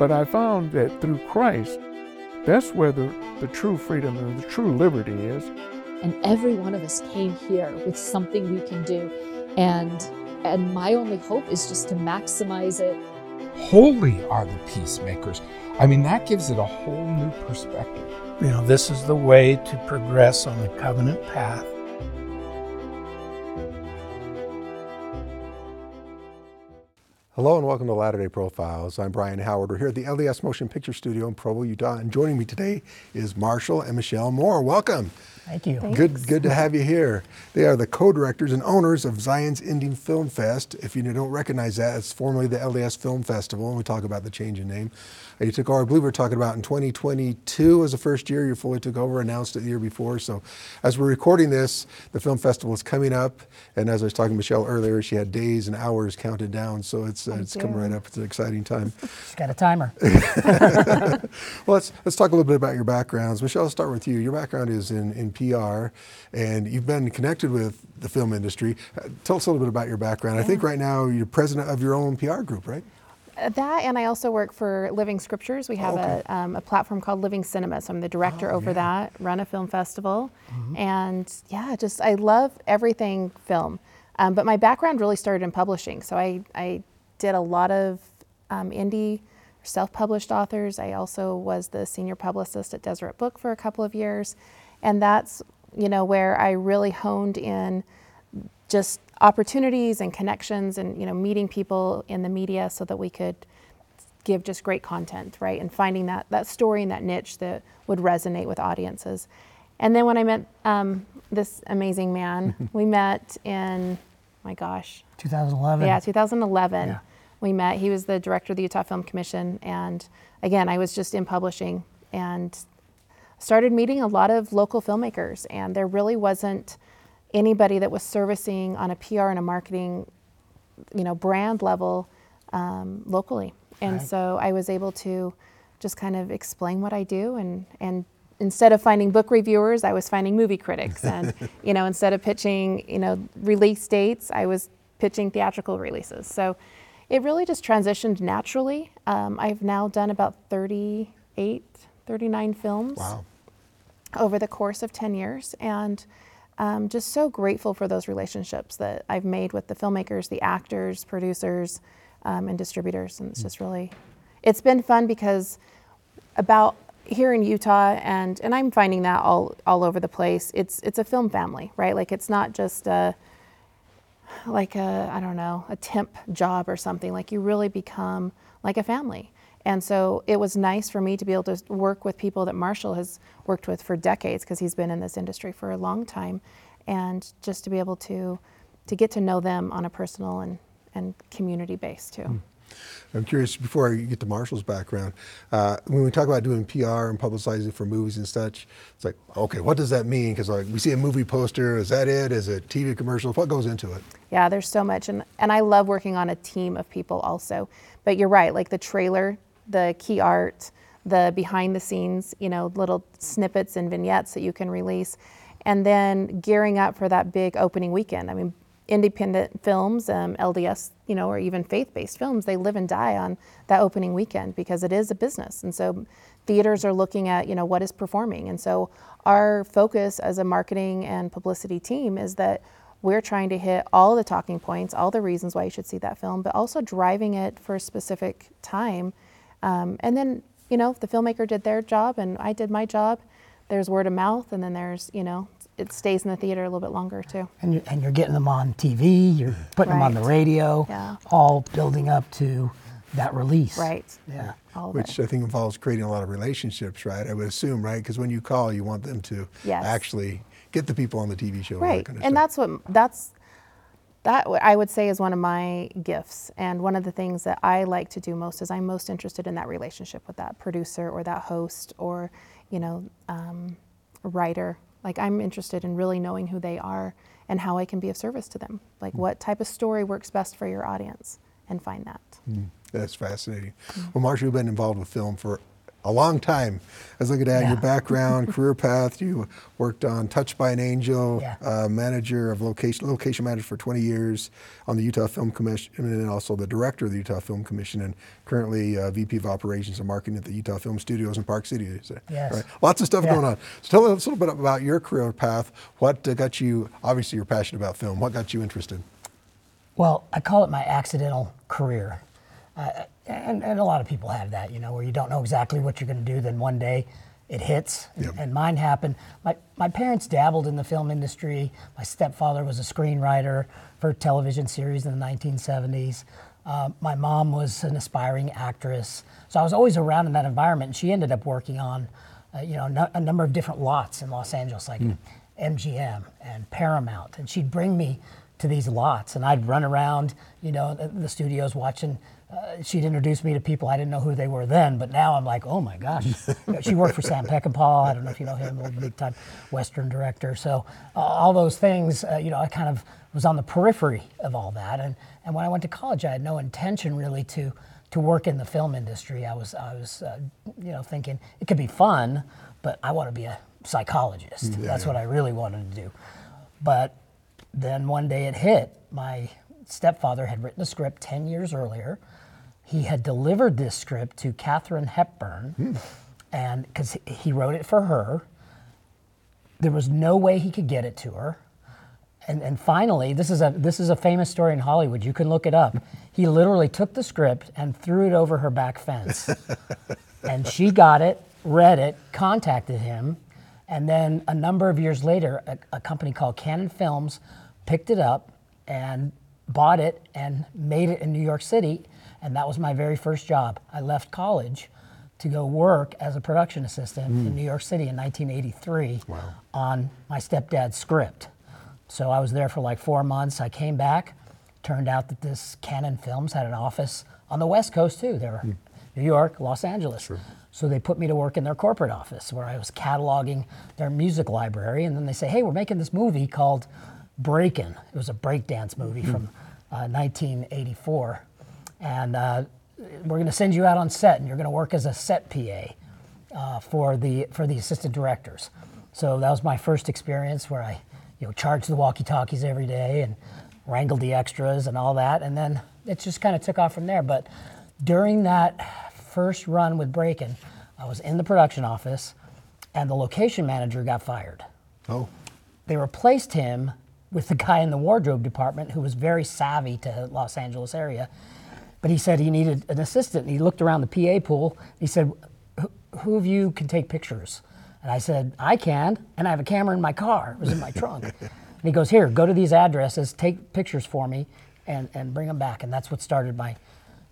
But I found that through Christ, that's where the, the true freedom and the true liberty is. And every one of us came here with something we can do. And and my only hope is just to maximize it. Holy are the peacemakers. I mean, that gives it a whole new perspective. You know, this is the way to progress on the covenant path. Hello and welcome to Latter day Profiles. I'm Brian Howard. We're here at the LDS Motion Picture Studio in Provo, Utah, and joining me today is Marshall and Michelle Moore. Welcome. Thank you. Good, good to have you here. They are the co-directors and owners of Zion's Indie Film Fest. If you don't recognize that, it's formerly the LDS Film Festival, and we talk about the change in name. Uh, You took over, I believe we we're talking about in 2022 was the first year you fully took over, announced it the year before. So as we're recording this, the film festival is coming up, and as I was talking to Michelle earlier, she had days and hours counted down, so it's uh, it's coming right up. It's an exciting time. She's got a timer. Well, let's let's talk a little bit about your backgrounds. Michelle, I'll start with you. Your background is in, in PR, and you've been connected with the film industry. Uh, tell us a little bit about your background. I think right now you're president of your own PR group, right? Uh, That and I also work for Living Scriptures. We have okay. a, um, a platform called Living Cinema. So I'm the director Oh, over yeah. that, run a film festival. And yeah, just I love everything film. Um, but my background really started in publishing. So I, I did a lot of um, indie self published authors. I also was the senior publicist at Deseret Book for a couple of years. And that's, you know, where I really honed in just opportunities and connections and you know meeting people in the media so that we could give just great content right? And finding that that story and that niche that would resonate with audiences. And then when i met um, this amazing man we met in my gosh. 2011. yeah 2011 Yeah. we met. He was the director of the utah film commission. And again i was just in publishing and started meeting a lot of local filmmakers and there really wasn't anybody that was servicing on a pr and a marketing you know brand level um, locally. And Right. so i was able to just kind of explain what i do and and instead of finding book reviewers i was finding movie critics. And you know instead of pitching you know release dates i was pitching theatrical releases. So it really just transitioned naturally. Um, i've now done about 38 39 films. Wow. Over the course of 10 years and um, just so grateful for those relationships that I've made with the filmmakers, the actors, producers, um, and distributors. And it's just really, it's been fun because about here in Utah, and, and I'm finding that all, all over the place, it's, it's a film family, right? Like it's not just a, like a I don't know a temp job or something. Like you really become like a family. And so it was nice for me to be able to work with people that Marshall has worked with for decades because he's been in this industry for a long time, and just to be able to to get to know them on a personal and and community base too. I'm curious, before I get to Marshall's background, uh, when we talk about doing PR and publicizing for movies and such, it's like, okay, what does that mean? Because like we see a movie poster, is that it? Is it TV commercials? What goes into it? Yeah, there's so much, and and I love working on a team of people also. But you're right, like the trailer, the key art, the behind the scenes, you know, little snippets and vignettes that you can release, and then gearing up for that big opening weekend. I mean, independent films, um, LDS, you know, or even faith-based films, they live and die on that opening weekend because it is a business, and so theaters are looking at, you know, what is performing, and so our focus as a marketing and publicity team is that we're trying to hit all the talking points, all the reasons why you should see that film, but also driving it for a specific time. Um, and then, you know, the filmmaker did their job and I did my job, there's word of mouth, and then there's, you know, it stays in the theater a little bit longer too. And you're, and you're getting them on TV, you're putting them on the radio, Yeah. all building up to that release. Right. Yeah. All of Which it. I think involves creating a lot of relationships, right? I would assume, right? Because when you call, you want them to Yes. actually get the people on the TV show. and that Right. kind of And stuff. that's what that's that I would say is one of my gifts and one of the things that I like to do most is I'm most interested in that relationship with that producer or that host or you know um, writer. Like I'm interested in really knowing who they are and how I can be of service to them. Like hmm. what type of story works best for your audience and find that. Hmm. That's fascinating. Hmm. Well, Marshall, you've been involved with film for a long time. I was looking at your background, career path. You worked on Touched by an Angel, Yeah. uh, manager of location, location manager for 20 years on the Utah Film Commission, and also the director of the Utah Film Commission, and currently uh, VP of Operations and Marketing at the Utah Film Studios in Park City. Yes. Right? Lots of stuff Yeah. going on. So tell us a little bit about your career path. What uh, got you? Obviously, you're passionate about film. What got you interested? Well, I call it my accidental career. Uh, and, and a lot of people have that, you know, where you don't know exactly what you're going to do, then one day it hits. And, Yep. and mine happened. My, my parents dabbled in the film industry. My stepfather was a screenwriter for a television series in the 1970s. Uh, my mom was an aspiring actress. So I was always around in that environment. And she ended up working on, uh, you know, no, a number of different lots in Los Angeles, like MGM and Paramount. And she'd bring me to these lots, and I'd run around, you know, the, the studios watching. Uh, she'd introduce me to people I didn't know who they were then, but now I'm like, oh my gosh. She worked for Sam Peckinpah. I don't know if you know him, a big time Western director. So uh, all those things, uh, you know, I kind of was on the periphery of all that. And and when I went to college, I had no intention really to to work in the film industry. I was I was, uh, you know, thinking it could be fun, but I want to be a psychologist. That's what I really wanted to do. But then one day it hit. My stepfather had written a script 10 years earlier. He had delivered this script to Katharine Hepburn, and because he wrote it for her, there was no way he could get it to her. And, and finally, this is a this is a famous story in Hollywood. You can look it up. He literally took the script and threw it over her back fence, and she got it, read it, contacted him, and then a number of years later, a, a company called Cannon Films picked it up and bought it and made it in New York City, and that was my very first job. I left college to go work as a production assistant in hmm. New York City in 1983 on my stepdad's script. So I was there for like four months. I came back. Turned out that this Cannon Films had an office on the West Coast too. They were hmm. New York, Los Angeles. So they put me to work in their corporate office where I was cataloging their music library. And then they say, hey, we're making this movie called Breakin'. It was a breakdance movie hmm. from uh, 1984. And uh, we're going to send you out on set and you're going to work as a set PA uh, for the for the assistant directors. So that was my first experience where I, you know, charged the walkie-talkies every day and wrangled the extras and all that, and then it just kind of took off from there. But during that first run with Breakin', I was in the production office, and the location manager got fired. Oh, They replaced him with the guy in the wardrobe department who was very savvy to the Los Angeles area. But he said he needed an assistant. And he looked around the PA pool. He said, "Who- "Who of you can take pictures?" And I said, "I can, and I have a camera in my car. It was in my trunk." And he goes, "Here, go to these addresses, take pictures for me, and, and bring them back." And that's what started my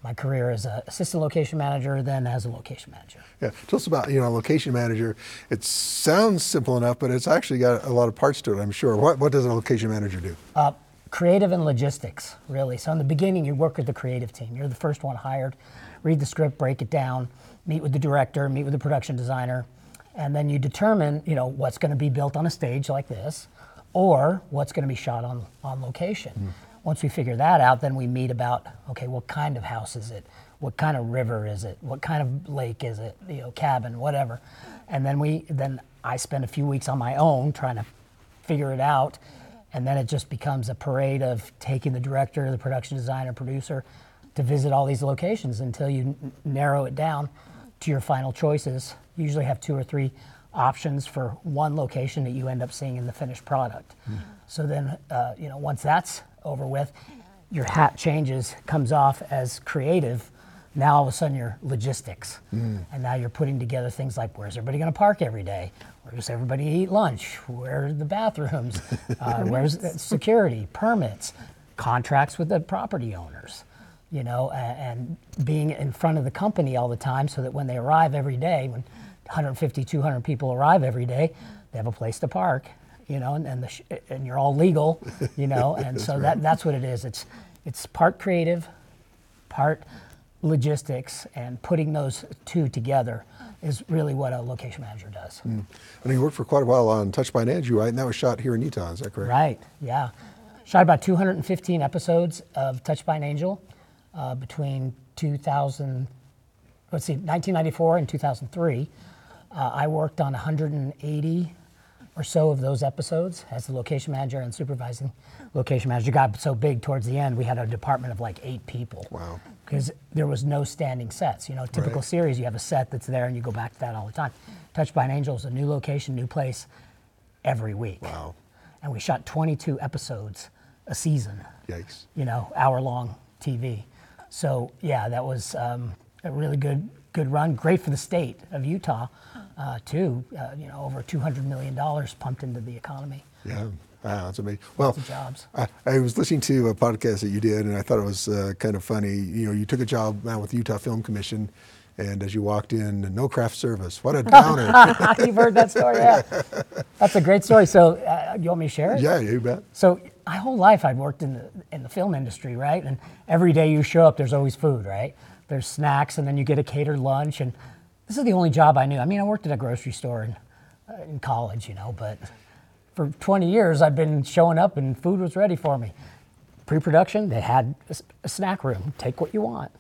my career as an assistant location manager, then as a location manager. yeah. Tell us about you know location manager. It sounds simple enough, but it's actually got a lot of parts to it. I'm sure. What what does a location manager do? Uh, creative and logistics, really. So in the beginning, you work with the creative team. You're the first one hired. Read the script, break it down, meet with the director, meet with the production designer, and then you determine, you know, what's going to be built on a stage like this, or what's going to be shot on on location. Hmm. Once we figure that out, then we meet about, okay, what kind of house is it? What kind of river is it? What kind of lake is it? You know, cabin, whatever. And then we, then I spend a few weeks on my own trying to figure it out. And then it just becomes a parade of taking the director, the production designer, producer to visit all these locations until you n- narrow it down to your final choices. You usually have two or three options for one location that you end up seeing in the finished product. So then, uh, you know, once that's over with, your hat changes, comes off as creative. Now all of a sudden you're logistics, and now you're putting together things like where's everybody going to park every day? Where does everybody eat lunch? Where are the bathrooms? Uh, where's the security, permits, contracts with the property owners? You know, a- and, being in front of the company all the time, so that when they arrive every day, when 150, 200 people arrive every day, they have a place to park. You know, and and, the sh- and you're all legal. You know, and so that that's what it is. It's it's part creative, part logistics, and putting those two together is really what a location manager does. I know you worked for quite a while on Touched by an Angel, right? And that was shot here in Utah. Is that correct? Right, yeah. Shot about 215 episodes of Touched by an Angel uh, between 2000, let's see, 1994 and 2003. Uh, I worked on 180 or so of those episodes as the location manager and supervising location manager. Got so big towards the end, we had a department of like eight people. Wow. Because there was no standing sets. You know, typical Right. series, you have a set that's there and you go back to that all the time. Touched by an Angel is a new location, new place every week. Wow. And we shot 22 episodes a season Yikes. you know, hour long TV. So yeah, that was um, a really good good run. Great for the state of Utah, uh, too. Uh, you know, over 200 million dollars pumped into the economy. Yeah. Wow, that's amazing. Well, jobs. I, I was listening to a podcast that you did, and I thought it was uh, kind of funny. You know, you took a job now with the Utah Film Commission, and as you walked in, no craft service. What a downer. You've heard that story, yeah. That's a great story. So, uh, you want me to share it? yeah, you bet. So my whole life I've worked in the in the film industry, right? And every day you show up, there's always food, right? There's snacks, and then you get a catered lunch. And this is the only job I knew. I mean, I worked at a grocery store in, uh, in college, you know, but for 20 years I've been showing up and food was ready for me. Pre-production, they had a snack room. Take what you want.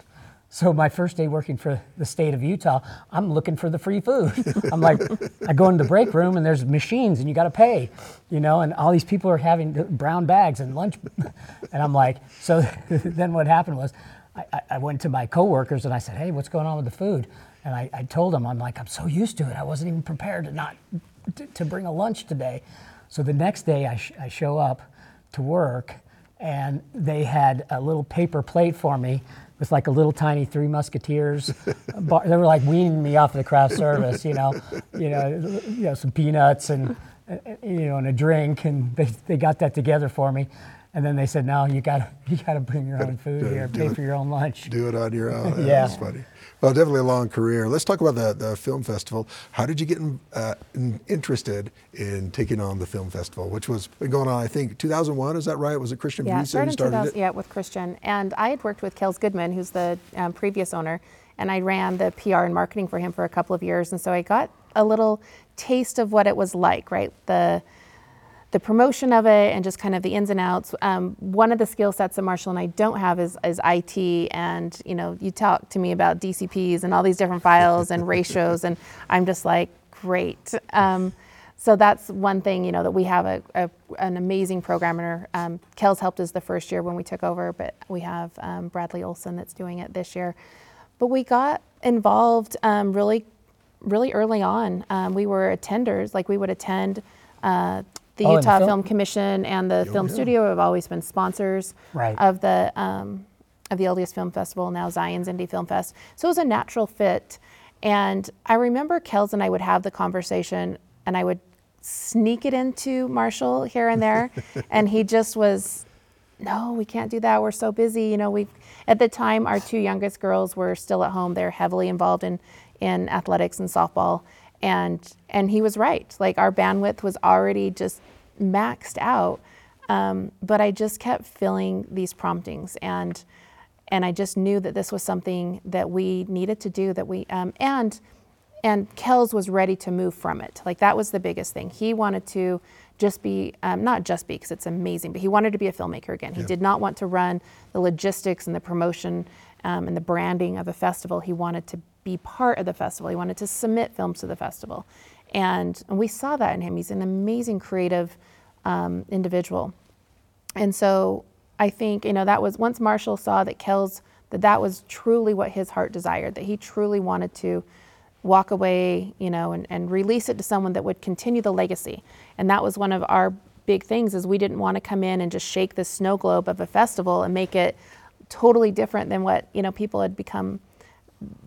So my first day working for the state of Utah, I'm looking for the free food. I'm like, I go into the break room and there's machines and you got to pay, you know, and all these people are having brown bags and lunch, and I'm like, so then what happened was, I, I- I went to my coworkers and I said, hey, what's going on with the food? And I, I told them, I'm like, I'm so used to it, I wasn't even prepared to not to, to bring a lunch today. So the next day I, sh- I show up to work and they had a little paper plate for me with like a little tiny Three Musketeers. bar. They were like weaning me off of the craft service, you know, you know, you know, some peanuts and uh, you know, and a drink, and they, they got that together for me. And then they said, "No, you got you got to bring your own food Do- here, do pay it. for your own lunch." Do it on your own. Yeah. That's funny. Well, definitely a long career. Let's talk about the, the film festival. How did you get in, uh, in- interested in taking on the film festival, which was going on, I think, 2001? Is that right? Was it Christian Yeah, started started it? yeah, with Christian. And I had worked with Kels Goodman, who's the um, previous owner, and I ran the PR and marketing for him for a couple of years. And so I got a little taste of what it was like, right? The the promotion of it and just kind of the ins and outs. Um, one of the skill sets that Marshall and I don't have is, is IT. And you know, you talk to me about DCPs and all these different files and ratios, and I'm just like, great. Um, so that's one thing, you know, that we have a, a an amazing programmer. Um, Kels helped us the first year when we took over, but we have um, Bradley Olson that's doing it this year. But we got involved um, really, really early on. Um, we were attenders, like we would attend uh, the Oh, in the Utah film- Film Commission and the Film Studio have always been sponsors Right. of the um, of the LDS Film Festival, now Zion's Indie Film Fest. So it was a natural fit. And I remember Kels and I would have the conversation, and I would sneak it into Marshall here and there, and he just was, no, we can't do that. We're so busy. You know, we at the time our two youngest girls were still at home. They're heavily involved in in athletics and softball, and and he was right. Like our bandwidth was already just maxed out. Um, but I just kept filling these promptings and and I just knew that this was something that we needed to do that we um, and and Kels was ready to move from it. Like that was the biggest thing. He wanted to just be um, not just be because it's amazing but he wanted to be a filmmaker again. He did not want to run the logistics and the promotion um, and the branding of a festival. He wanted to be part of the festival. He wanted to submit films to the festival. And, and we saw that in him. He's an amazing creative um, individual. And so I think you know that was once Marshall saw that Kels that that was truly what his heart desired that he truly wanted to walk away you know and, and release it to someone that would continue the legacy. And that was one of our big things is we didn't want to come in and just shake the snow globe of a festival and make it totally different than what you know people had become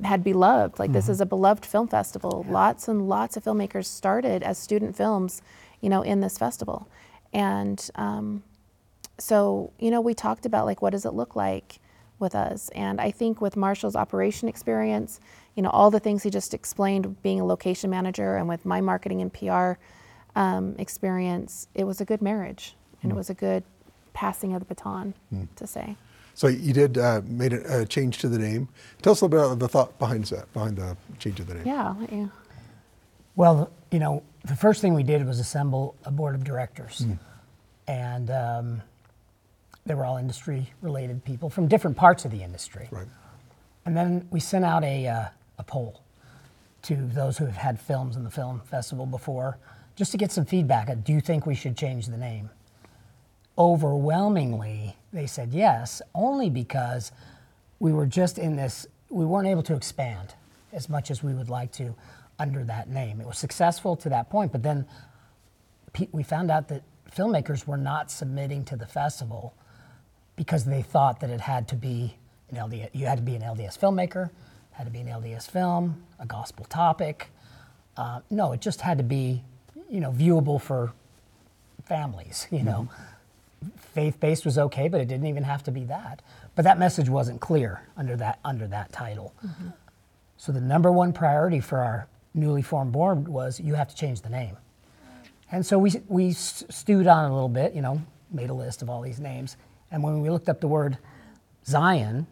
had beloved. Like this is a beloved film festival. Lots and lots of filmmakers started as student films, you know, in this festival, and um, so you know we talked about like what does it look like with us, and I think with Marshall's operation experience, you know, all the things he just explained, being a location manager, and with my marketing and PR um, experience, it was a good marriage, and it was a good passing of the baton, to say. So you did uh, made a, a change to the name. Tell us a little bit about the thought behind that, behind the change of the name. Yeah, yeah. Well, you know, the first thing we did was assemble a board of directors, and um, they were all industry-related people from different parts of the industry. Right. And then we sent out a, uh, a poll to those who have had films in the film festival before, just to get some feedback. uh, Do you think we should change the name? Overwhelmingly, they said yes, only because we were just in this, we weren't able to expand as much as we would like to under that name. It was successful to that point, but then we found out that filmmakers were not submitting to the festival because they thought that it had to be an LDS, you had to be an LDS filmmaker, had to be an LDS film, a gospel topic. Uh, no, it just had to be, you know, viewable for families. You know, faith-based was okay, but it didn't even have to be that. But that message wasn't clear under that under that title. So the number one priority for our newly formed board was you have to change the name. And so we, we stewed on a little bit, you know, made a list of all these names. And when we looked up the word Zion,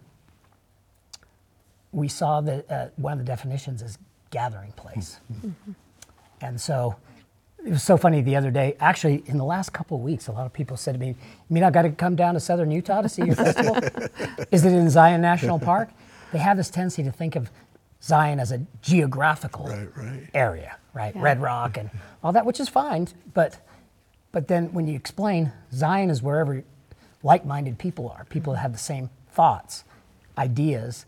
we saw that uh, one of the definitions is gathering place. And so it was so funny the other day. Actually, in the last couple of weeks, a lot of people said to me, "You mean I got to come down to southern Utah to see your festival? Is it in Zion National Park?" They have this tendency to think of Zion as a geographical Right, right. area, right? Yeah. Red Rock and all that, which is fine. But but then when you explain Zion is wherever like-minded people are, people that have the same thoughts, ideas.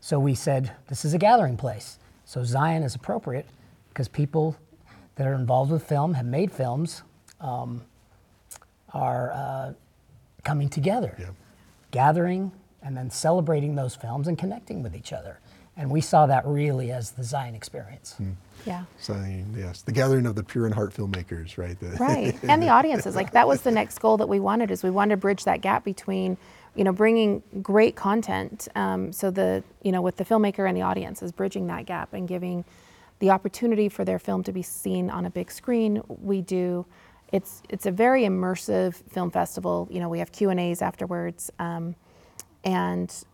So we said this is a gathering place. So Zion is appropriate because people that are involved with film have made films um, are uh, coming together, Yeah. gathering and then celebrating those films and connecting with each other. And we saw that really as the Zion experience. Yeah. Saying yes, the gathering of the pure in heart filmmakers, right? The- right and the audiences like that was the next goal that we wanted is we wanted to bridge that gap between you know bringing great content um, so the you know with the filmmaker and the audience is bridging that gap and giving the opportunity for their film to be seen on a big screen we do it's it's a very immersive film festival you know we have q and a's afterwards um, and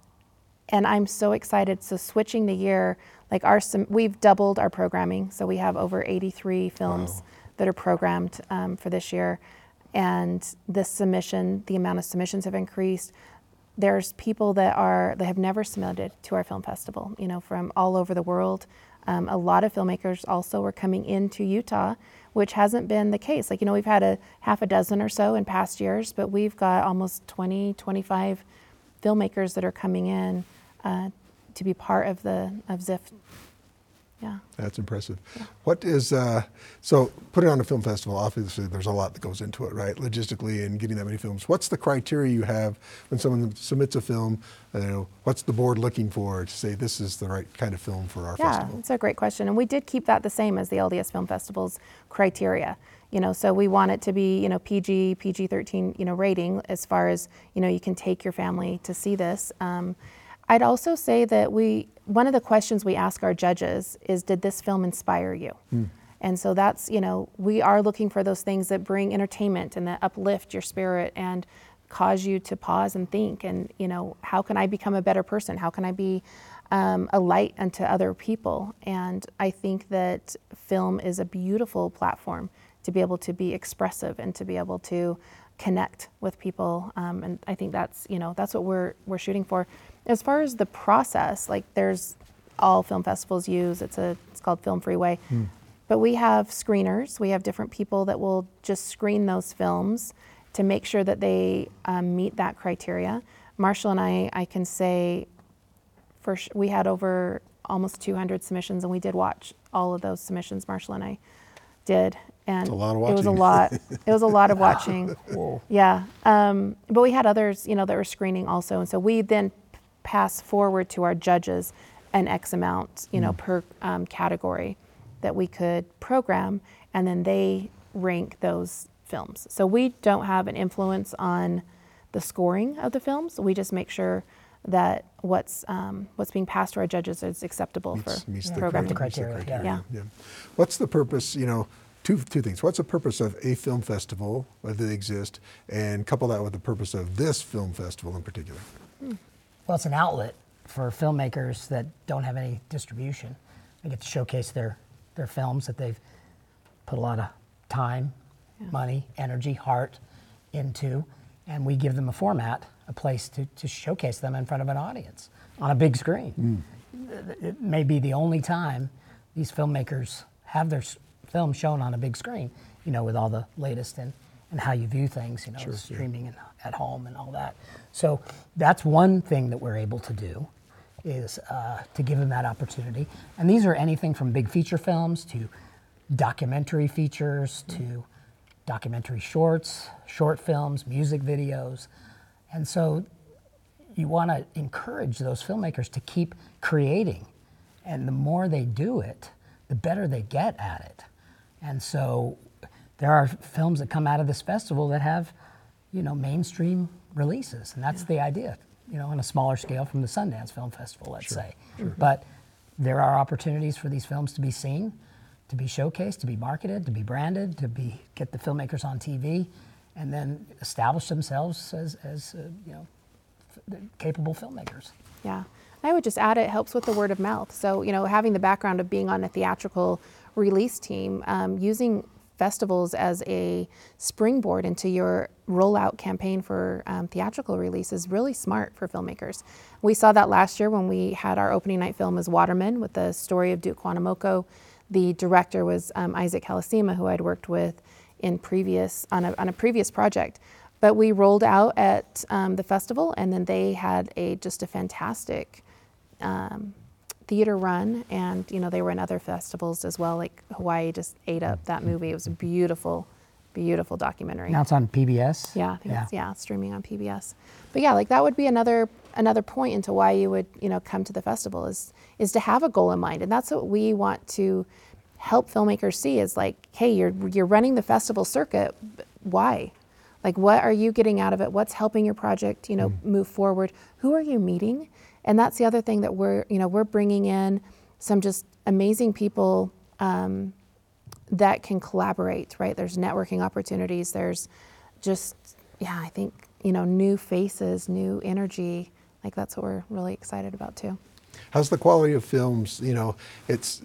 and I'm so excited. So switching the year, like our we've doubled our programming, so we have over 83 films that are programmed um, for this year, and the submission, the amount of submissions have increased. There's people that are that have never submitted to our film festival, you know, from all over the world. Um, a lot of filmmakers also were coming into Utah, which hasn't been the case. Like, you know, we've had a half a dozen or so in past years, but we've got almost 20, 25 filmmakers that are coming in uh, to be part of the of ZIF. Yeah. That's impressive. What is uh, so putting on a film festival? Obviously, there's a lot that goes into it, right? Logistically, and getting that many films. What's the criteria you have when someone submits a film? You know, what's the board looking for to say this is the right kind of film for our Yeah, festival? it's a great question, and we did keep that the same as the LDS Film Festival's criteria. You know, so we want it to be you know PG, PG-13, you know rating as far as you know you can take your family to see this. Um, I'd also say that we one of the questions we ask our judges is, did this film inspire you? And so that's you know we are looking for those things that bring entertainment and that uplift your spirit and cause you to pause and think and you know how can I become a better person? How can I be um, a light unto other people? And I think that film is a beautiful platform to be able to be expressive and to be able to connect with people. Um, and I think that's you know that's what we're we're shooting for. As far as the process, like there's all film festivals use. It's a it's called Film Freeway. But we have screeners. We have different people that will just screen those films to make sure that they um, meet that criteria. Marshall and I, I can say, for sh- we had over almost 200 submissions, and we did watch all of those submissions. Marshall and I did, and a lot of it was a lot. It was a lot of watching. Yeah, um, but we had others, you know, that were screening also, and so we then pass forward to our judges an X amount, you know, per um, category that we could program, and then they rank those films. So we don't have an influence on the scoring of the films. We just make sure that what's um, what's being passed to our judges is acceptable Meets, for meets the programming. criteria. the Criteria, yeah. What's the purpose? You know, two two things. What's the purpose of a film festival whether they exist, and couple that with the purpose of this film festival in particular? Well, it's an outlet for filmmakers that don't have any distribution. They get to showcase their, their films that they've put a lot of time, money, energy, heart into, and we give them a format, a place to, to showcase them in front of an audience on a big screen. Hmm. it may be the only time these filmmakers have their s- film shown on a big screen, you know, with all the latest and, and how you view things, you know, streaming and at home and all that. So that's one thing that we're able to do is uh, to give them that opportunity. And these are anything from big feature films to documentary features to documentary shorts, short films, music videos. And so you want to encourage those filmmakers to keep creating. And the more they do it, the better they get at it. And so there are films that come out of this festival that have, you know, mainstream releases. And that's the idea, you know, on a smaller scale from the Sundance Film Festival, let's say. sure. But there are opportunities for these films to be seen, to be showcased, to be marketed, to be branded, to be get the filmmakers on TV, and then establish themselves as, as uh, you know, f- capable filmmakers. Yeah. I would just add it helps with the word of mouth. So, you know, having the background of being on a theatrical release team, um, using festivals as a springboard into your rollout campaign for um, theatrical release is really smart for filmmakers. We saw that last year when we had our opening night film as Waterman with the story of Duke Kahanamoku. The director was um, Isaac Halasima, who I'd worked with in previous on a, on a previous project. But we rolled out at um, the festival, and then they had a just a fantastic um, theater run, and you know they were in other festivals as well. Like Hawaii just ate up that movie. It was a beautiful, beautiful documentary. Now it's on PBS. Yeah, think it's yeah, streaming on PBS. But yeah, like that would be another another point into why you would you know come to the festival is is to have a goal in mind, and that's what we want to help filmmakers see is like, hey, you're you're running the festival circuit. Why? Like, what are you getting out of it? What's helping your project, you know, mm. move forward? Who are you meeting? And that's the other thing that we're, you know, we're bringing in some just amazing people um, that can collaborate, right? There's networking opportunities. There's just, yeah, I think, you know, new faces, new energy. Like that's what we're really excited about too. How's the quality of films? You know, it's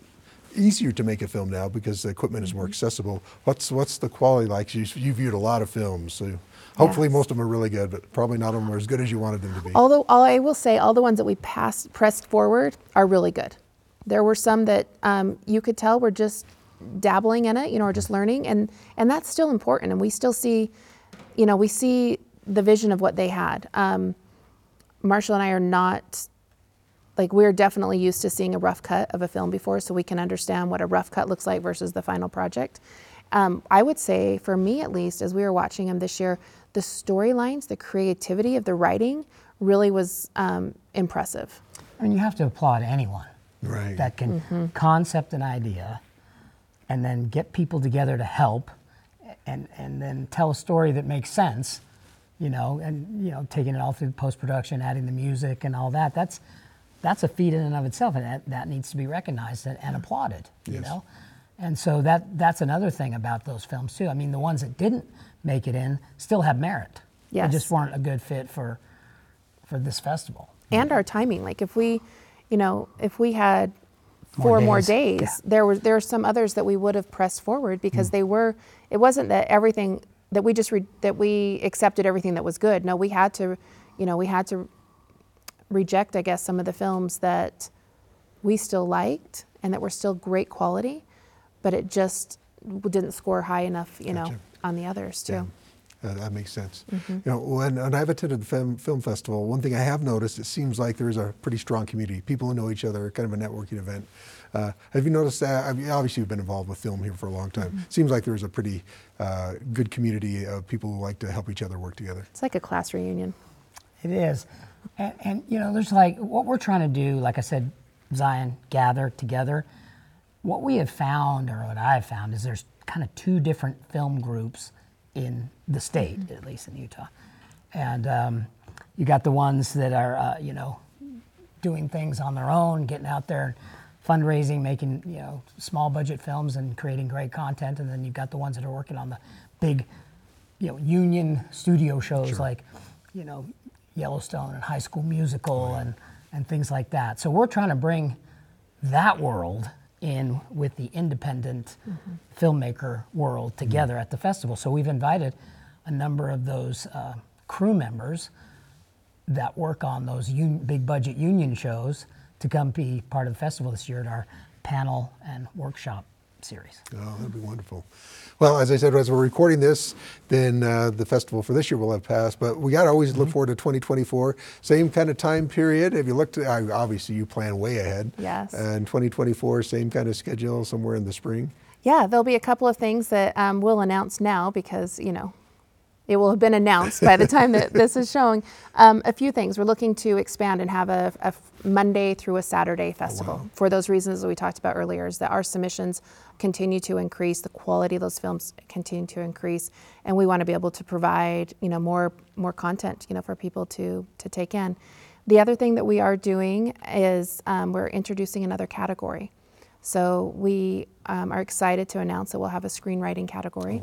easier to make a film now because the equipment is more accessible. What's what's the quality like? You, you viewed a lot of films, so hopefully Yes. most of them are really good, but probably not all of them are as good as you wanted them to be. Although all I will say, all the ones that we passed, pressed forward are really good. There were some that um, you could tell were just dabbling in it, you know, or just learning, and and that's still important. And we still see, you know, we see the vision of what they had. Um, Marshall and I are not like we're definitely used to seeing a rough cut of a film before, so we can understand what a rough cut looks like versus the final project. Um, I would say, for me at least, as we were watching them this year, the storylines, the creativity of the writing really was um, impressive. I mean, you have to applaud anyone right. that can Mm-hmm. concept an idea and then get people together to help and, and then tell a story that makes sense, you know, and, you know, taking it all through post production, adding the music and all that. That's, that's a feat in and of itself, and that, that needs to be recognized and, and applauded, you Yes. know? And so that, that's another thing about those films, too. I mean, the ones that didn't make it in still have merit. They just weren't a good fit for, for this festival. and our timing. Like if we, you know, if we had four more days, days, yeah. there were there are some others that we would have pressed forward because mm. they were. It wasn't that everything that we just re, that we accepted everything that was good. No, we had to, you know, we had to reject, I guess, some of the films that we still liked and that were still great quality, but it just didn't score high enough, you know, Gotcha. On the others too. Uh, that makes sense. Mm-hmm. You know, when, when I've attended the film, film festival, one thing I have noticed, it seems like there is a pretty strong community. People who know each other, kind of a networking event. Uh, have you noticed that? I mean, obviously, you've been involved with film here for a long time. Mm-hmm. Seems like there's a pretty uh, good community of people who like to help each other work together. It's like a class reunion. It is. And, and, you know, there's like what we're trying to do, like I said, Zion, gather together. What we have found, or what I've found, is there's kind of two different film groups in the state, at least in Utah. And um, you got the ones that are, uh, you know, doing things on their own, getting out there, fundraising, making, you know, small budget films and creating great content. And then you've got the ones that are working on the big you know, union studio shows like, you know, Yellowstone and High School Musical and, and things like that. So we're trying to bring that world in with the independent filmmaker world together at the festival. So we've invited a number of those uh, crew members that work on those un- big budget union shows to come be part of the festival this year at our panel and workshop series. Oh, that'd be wonderful. Well, as I said, as we're recording this, then uh, the festival for this year will have passed. But we got to always look forward to 2024. Same kind of time period. If you looked, to, uh, obviously you plan way ahead. Yes. And 2024, same kind of schedule, somewhere in the spring. Yeah, there'll be a couple of things that um, we'll announce now because, you know, it will have been announced by the time that this is showing. Um, a few things. We're looking to expand and have a, a Monday through a Saturday festival. For those reasons that we talked about earlier, is that our submissions continue to increase, the quality of those films continue to increase, and we want to be able to provide, you know, more more content, you know, for people to to take in. The other thing that we are doing is um, we're introducing another category. So we um, are excited to announce that we'll have a screenwriting category.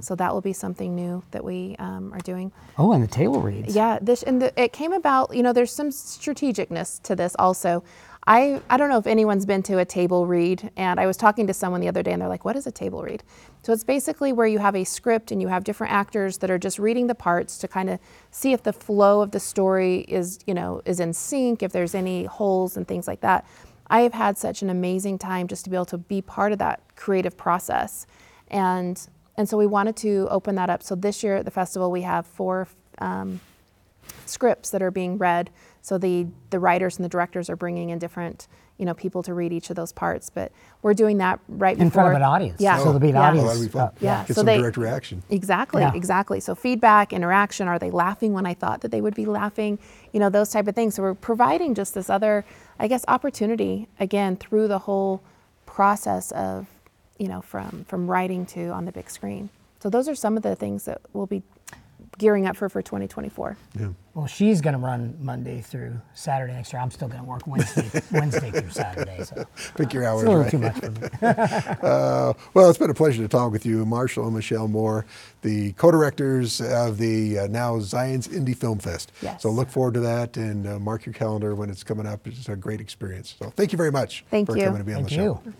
So that will be something new that we um, are doing. Oh, and the table reads. Yeah, this and the, it came about. You know, there's some strategicness to this also. I I don't know if anyone's been to a table read, and I was talking to someone the other day, and they're like, "What is a table read?" So it's basically where you have a script and you have different actors that are just reading the parts to kind of see if the flow of the story is you know is in sync, if there's any holes and things like that. I have had such an amazing time just to be able to be part of that creative process, and and so we wanted to open that up. So this year at the festival, we have four um, scripts that are being read. So the the writers and the directors are bringing in different you know people to read each of those parts. But we're doing that right In before front of an audience. Yeah, So there'll be an yeah. Oh, audience. that'd be fun. uh, Yeah, Get so some they- direct reaction. Exactly, Yeah. exactly. So feedback, interaction. Are they laughing when I thought that they would be laughing? You know, those type of things. So we're providing just this other, I guess, opportunity again through the whole process of, you know, from from writing to on the big screen. So those are some of the things that we'll be gearing up for for 2024. Yeah. Well, she's going to run Monday through Saturday next year. I'm still going to work Wednesday, Wednesday through Saturday. So Pick your it's hours, a little right? too much for me. Uh, well, it's been a pleasure to talk with you, Marshall and Michelle Moore, the co-directors of the uh, now Zion's Indie Film Fest. Yes. So look forward to that and uh, mark your calendar when it's coming up. It's a great experience. So thank you very much Thank for you. coming to be on Thank the show. you.